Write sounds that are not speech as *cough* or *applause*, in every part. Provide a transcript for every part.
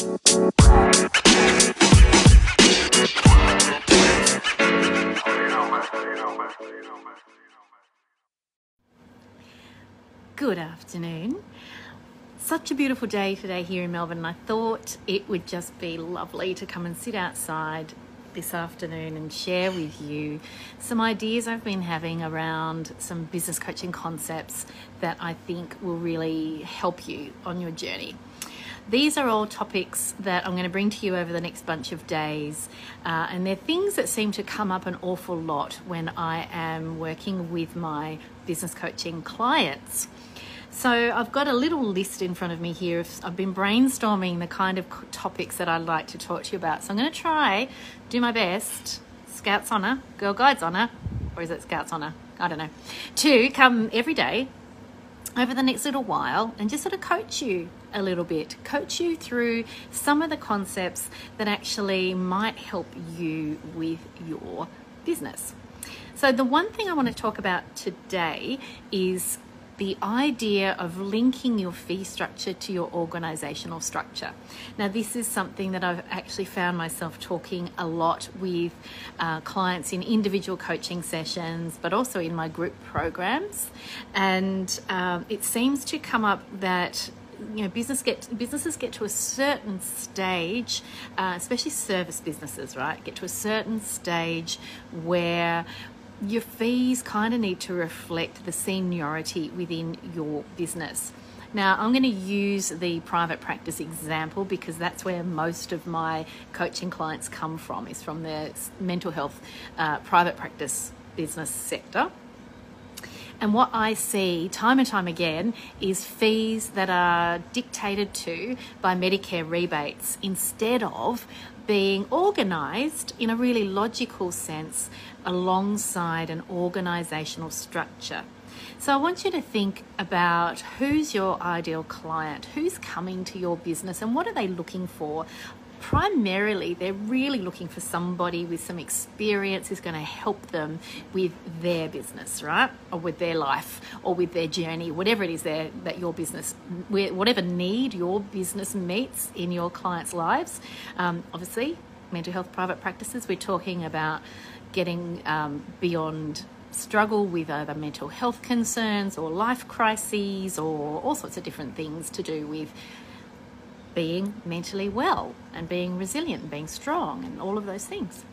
Good afternoon. Such a beautiful day today here in Melbourne, and I thought it would just be lovely to come and sit outside this afternoon and share with you some ideas I've been having around some business coaching concepts that I think will really help you on your journey. These are all topics that I'm going to bring to you over the next bunch of days, uh, and they're things that seem to come up an awful lot when I am working with my business coaching clients. So I've got a little list in front of me here. I've been brainstorming the kind of topics that I'd like to talk to you about. So I'm going to try, do my best, Scouts Honour, Girl Guides Honour, or is it Scouts Honour? I don't know. To come every day over the next little while and just sort of coach you a little bit, coach you through some of the concepts that actually might help you with your business. So, the one thing I want to talk about today is the idea of linking your fee structure to your organizational structure. Now, this is something that I've actually found myself talking a lot with uh, clients in individual coaching sessions, but also in my group programs. And um, it seems to come up that you know business get businesses get to a certain stage uh, especially service businesses right get to a certain stage where your fees kind of need to reflect the seniority within your business. Now, I'm going to use the private practice example because that's where most of my coaching clients come from, is from the mental health uh, private practice business sector. And what I see time and time again is fees that are dictated to by Medicare rebates instead of being organised in a really logical sense alongside an organisational structure. So I want you to think about who's your ideal client, who's coming to your business, and what are they looking for primarily they're really looking for somebody with some experience who's going to help them with their business right? Or with their life or with their journey whatever it is that your business whatever need your business meets in your clients lives. Um, obviously mental health private practices we're talking about getting um, beyond struggle with either mental health concerns or life crises or all sorts of different things to do with being mentally well and being resilient and being strong and all of those things.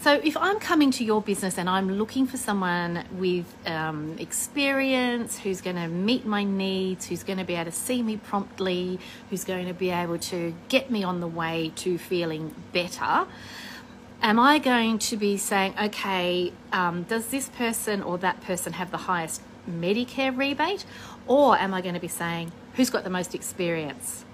So, if I'm coming to your business and I'm looking for someone with um, experience who's going to meet my needs, who's going to be able to see me promptly, who's going to be able to get me on the way to feeling better, am I going to be saying, okay, um, does this person or that person have the highest Medicare rebate? Or am I going to be saying, who's got the most experience?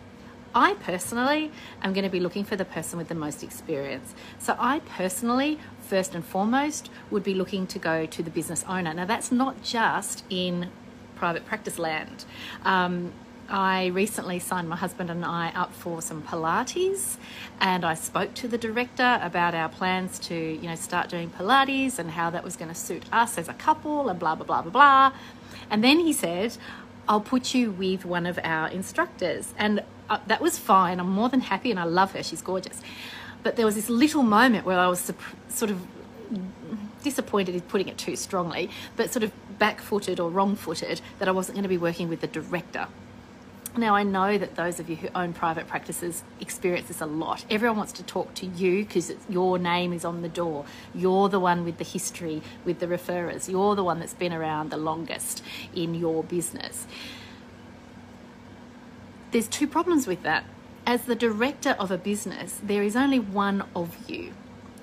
I personally am going to be looking for the person with the most experience. So I personally, first and foremost, would be looking to go to the business owner. Now, that's not just in private practice land. Um, I recently signed my husband and I up for some Pilates, and I spoke to the director about our plans to, you know, start doing Pilates and how that was going to suit us as a couple, and blah blah blah blah blah. And then he said, "I'll put you with one of our instructors," and uh, that was fine. I'm more than happy, and I love her. She's gorgeous. But there was this little moment where I was sort of disappointed is putting it too strongly, but sort of back footed or wrong footed that I wasn't going to be working with the director. Now, I know that those of you who own private practices experience this a lot. Everyone wants to talk to you because your name is on the door. You're the one with the history, with the referrers. You're the one that's been around the longest in your business. There's two problems with that. As the director of a business, there is only one of you.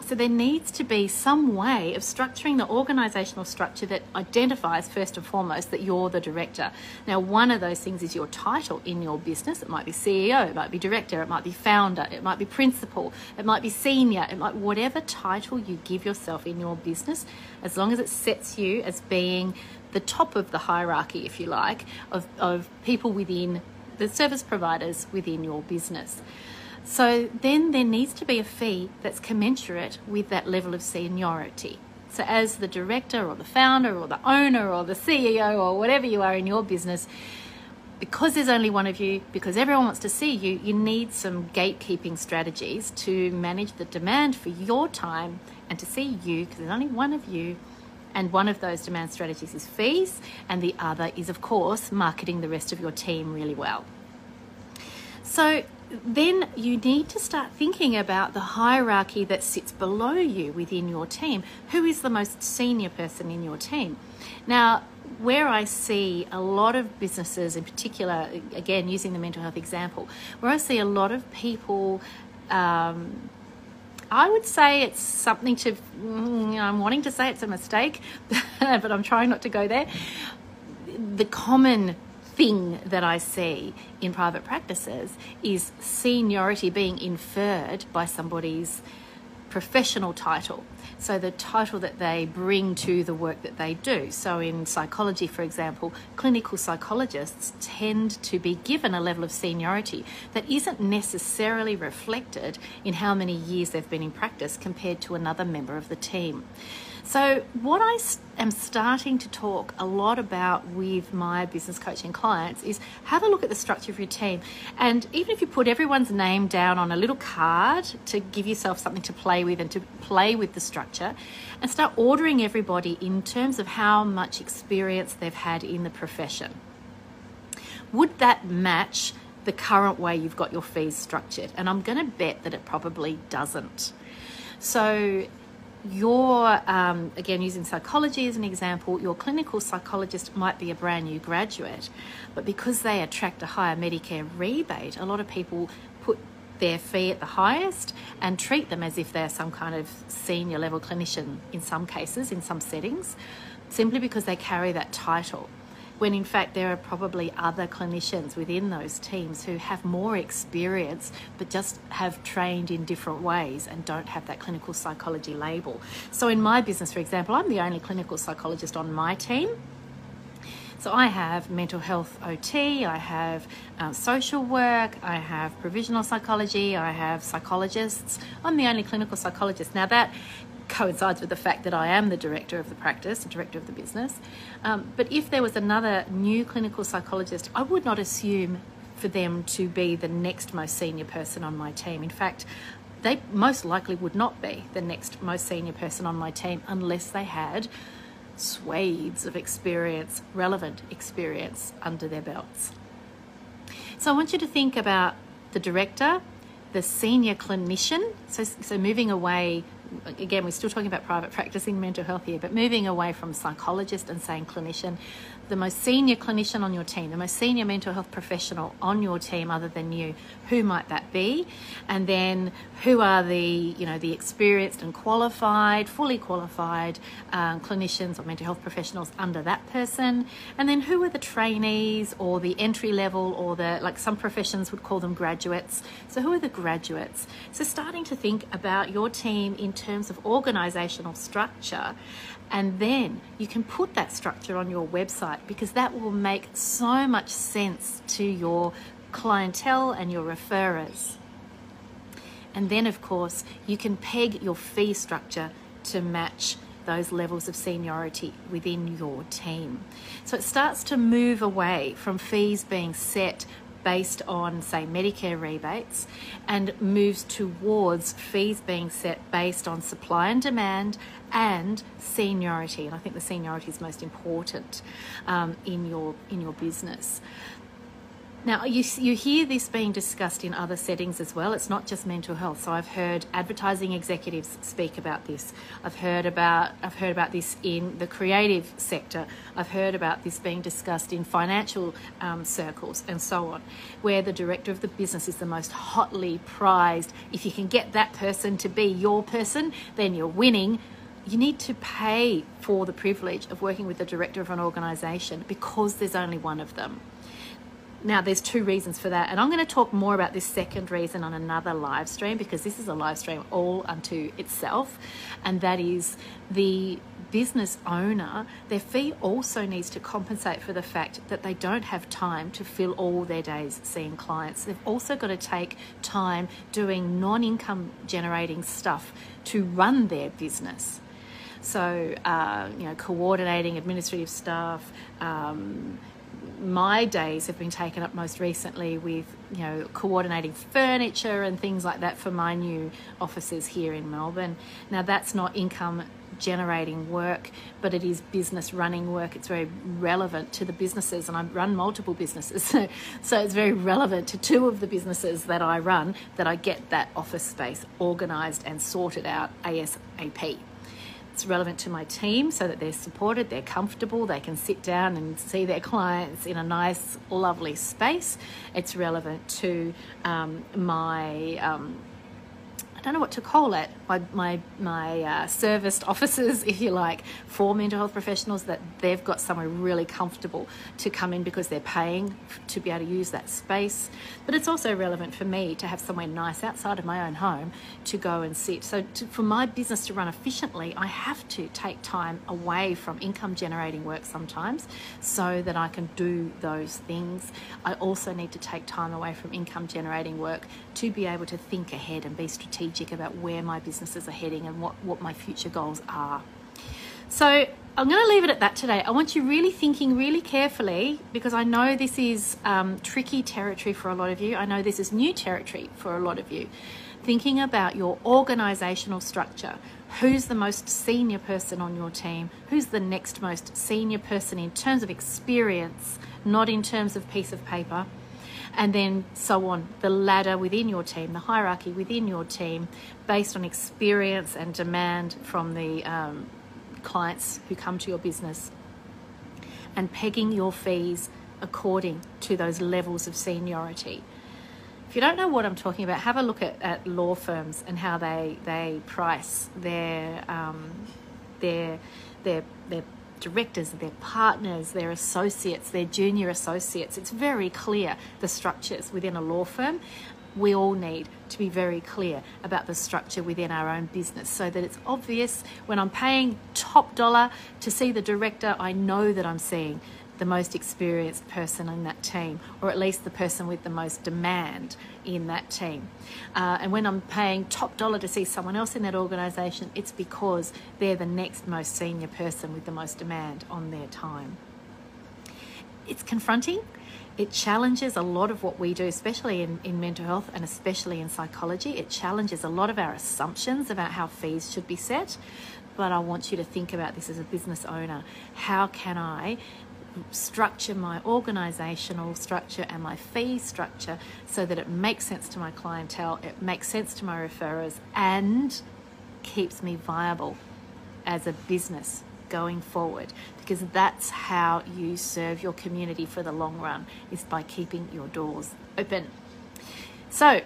So there needs to be some way of structuring the organisational structure that identifies first and foremost that you're the director. Now, one of those things is your title in your business. It might be CEO, it might be director, it might be founder, it might be principal, it might be senior, it might whatever title you give yourself in your business, as long as it sets you as being the top of the hierarchy, if you like, of, of people within the service providers within your business. So then there needs to be a fee that's commensurate with that level of seniority. So, as the director or the founder or the owner or the CEO or whatever you are in your business, because there's only one of you, because everyone wants to see you, you need some gatekeeping strategies to manage the demand for your time and to see you, because there's only one of you. And one of those demand strategies is fees, and the other is, of course, marketing the rest of your team really well. So then you need to start thinking about the hierarchy that sits below you within your team. Who is the most senior person in your team? Now, where I see a lot of businesses, in particular, again using the mental health example, where I see a lot of people. Um, I would say it's something to, mm, I'm wanting to say it's a mistake, *laughs* but I'm trying not to go there. The common thing that I see in private practices is seniority being inferred by somebody's professional title. So, the title that they bring to the work that they do. So, in psychology, for example, clinical psychologists tend to be given a level of seniority that isn't necessarily reflected in how many years they've been in practice compared to another member of the team. So, what I am starting to talk a lot about with my business coaching clients is have a look at the structure of your team. And even if you put everyone's name down on a little card to give yourself something to play with and to play with the structure, and start ordering everybody in terms of how much experience they've had in the profession. Would that match the current way you've got your fees structured? And I'm going to bet that it probably doesn't. So, your, um, again, using psychology as an example, your clinical psychologist might be a brand new graduate, but because they attract a higher Medicare rebate, a lot of people put their fee at the highest and treat them as if they're some kind of senior level clinician in some cases, in some settings, simply because they carry that title when in fact there are probably other clinicians within those teams who have more experience but just have trained in different ways and don't have that clinical psychology label. So, in my business, for example, I'm the only clinical psychologist on my team. So I have mental health OT, I have uh, social work, I have provisional psychology, I have psychologists. I'm the only clinical psychologist. Now that coincides with the fact that I am the director of the practice, the director of the business. Um, but if there was another new clinical psychologist, I would not assume for them to be the next most senior person on my team. In fact, they most likely would not be the next most senior person on my team unless they had swathes of experience, relevant experience under their belts. So I want you to think about the director, the senior clinician, so, so moving away again, we're still talking about private practice in mental health here, but moving away from psychologist and saying clinician, the most senior clinician on your team, the most senior mental health professional on your team other than you, who might that be? And then who are the, you know, the experienced and qualified, fully qualified um, clinicians or mental health professionals under that person? And then who are the trainees or the entry level or the, like some professions would call them graduates. So who are the graduates? So starting to think about your team in terms of organizational structure and then you can put that structure on your website because that will make so much sense to your clientele and your referrers. And then, of course, you can peg your fee structure to match those levels of seniority within your team. So it starts to move away from fees being set based on, say, Medicare rebates and moves towards fees being set based on supply and demand and seniority. And I think the seniority is most important um, in your in your business. Now, you, you hear this being discussed in other settings as well. It's not just mental health. So I've heard advertising executives speak about this. I've heard about I've heard about this in the creative sector. I've heard about this being discussed in financial um, circles and so on, where the director of the business is the most hotly prized. If you can get that person to be your person, then you're winning you need to pay for the privilege of working with the director of an organisation because there's only one of them. Now, there's two reasons for that, and I'm going to talk more about this second reason on another live stream because this is a live stream all unto itself, and that is the business owner, their fee also needs to compensate for the fact that they don't have time to fill all their days seeing clients. They've also got to take time doing non income generating stuff to run their business. So, uh, you know, coordinating administrative staff, um, my days have been taken up most recently with you know coordinating furniture and things like that for my new offices here in Melbourne. Now that's not income generating work, but it is business running work. It's very relevant to the businesses, and I run multiple businesses, so, *laughs* so it's very relevant to two of the businesses that I run that I get that office space organised and sorted out ASAP. It's relevant to my team so that they're supported, they're comfortable, they can sit down and see their clients in a nice, lovely space. It's relevant to um, my um, I don't know what to call it, my, my, my uh, serviced *laughs* offices, if you like, for mental health professionals, that they've got somewhere really comfortable to come in because they're paying to be able to use that space. But it's also relevant for me to have somewhere nice outside of my own home to go and sit. So, to, for my business to run efficiently, I have to take time away from income generating work sometimes so that I can do those things. I also need to take time away from income generating work to be able to think ahead and be strategic strategic about where my businesses are heading and what, what my future goals are. So I'm going to leave it at that today. I want you really thinking really carefully because I know this is um, tricky territory for a lot of you. I know this is new territory for a lot of you. Thinking about your organizational structure. Who's the most senior person on your team? Who's the next most senior person in terms of experience, not in terms of piece of paper? And then so on the ladder within your team, the hierarchy within your team, based on experience and demand from the um, clients who come to your business, and pegging your fees according to those levels of seniority. If you don't know what I'm talking about, have a look at, at law firms and how they they price their um, their their their directors, their partners, their associates, their junior associates. It's very clear the structures within a law firm. We all need to be very clear about the structure within our own business so that it's obvious when I'm paying top dollar to see the director, I know that I'm seeing the most experienced person in that team, or at least the person with the most demand in that team. Uh, and when I'm paying top dollar to see someone else in that organisation, it's because they're the next most senior person with the most demand on their time. It's confronting. It challenges a lot of what we do, especially in, in mental health and especially in psychology. It challenges a lot of our assumptions about how fees should be set but I want you to think about this as a business owner. How can I structure my organizational structure and my fee structure so that it makes sense to my clientele, it makes sense to my referrers, and keeps me viable as a business going forward because that's how you serve your community for the long run is by keeping your doors open. So,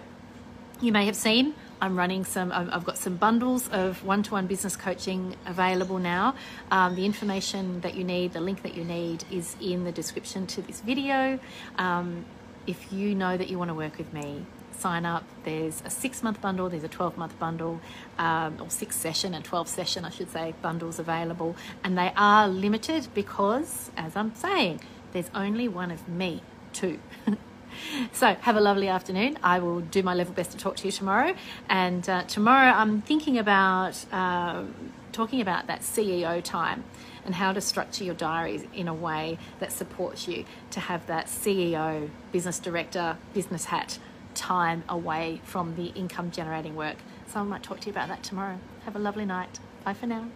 you may have seen I'm running some, I've got some bundles of one to one business coaching available now. Um, the information that you need, the link that you need, is in the description to this video. Um, if you know that you want to work with me, sign up. There's a six month bundle, there's a 12 month bundle, um, or six session and 12 session, I should say, bundles available. And they are limited because, as I'm saying, there's only one of me, too. *laughs* *laughs* So have a lovely afternoon. I will do my level best to talk to you tomorrow. And uh, tomorrow I'm thinking about uh, talking about that CEO time and how to structure your diaries in a way that supports you to have that CEO, business director, business hat time away from the income generating work. So I might talk to you about that tomorrow. Have a lovely night. Bye for now.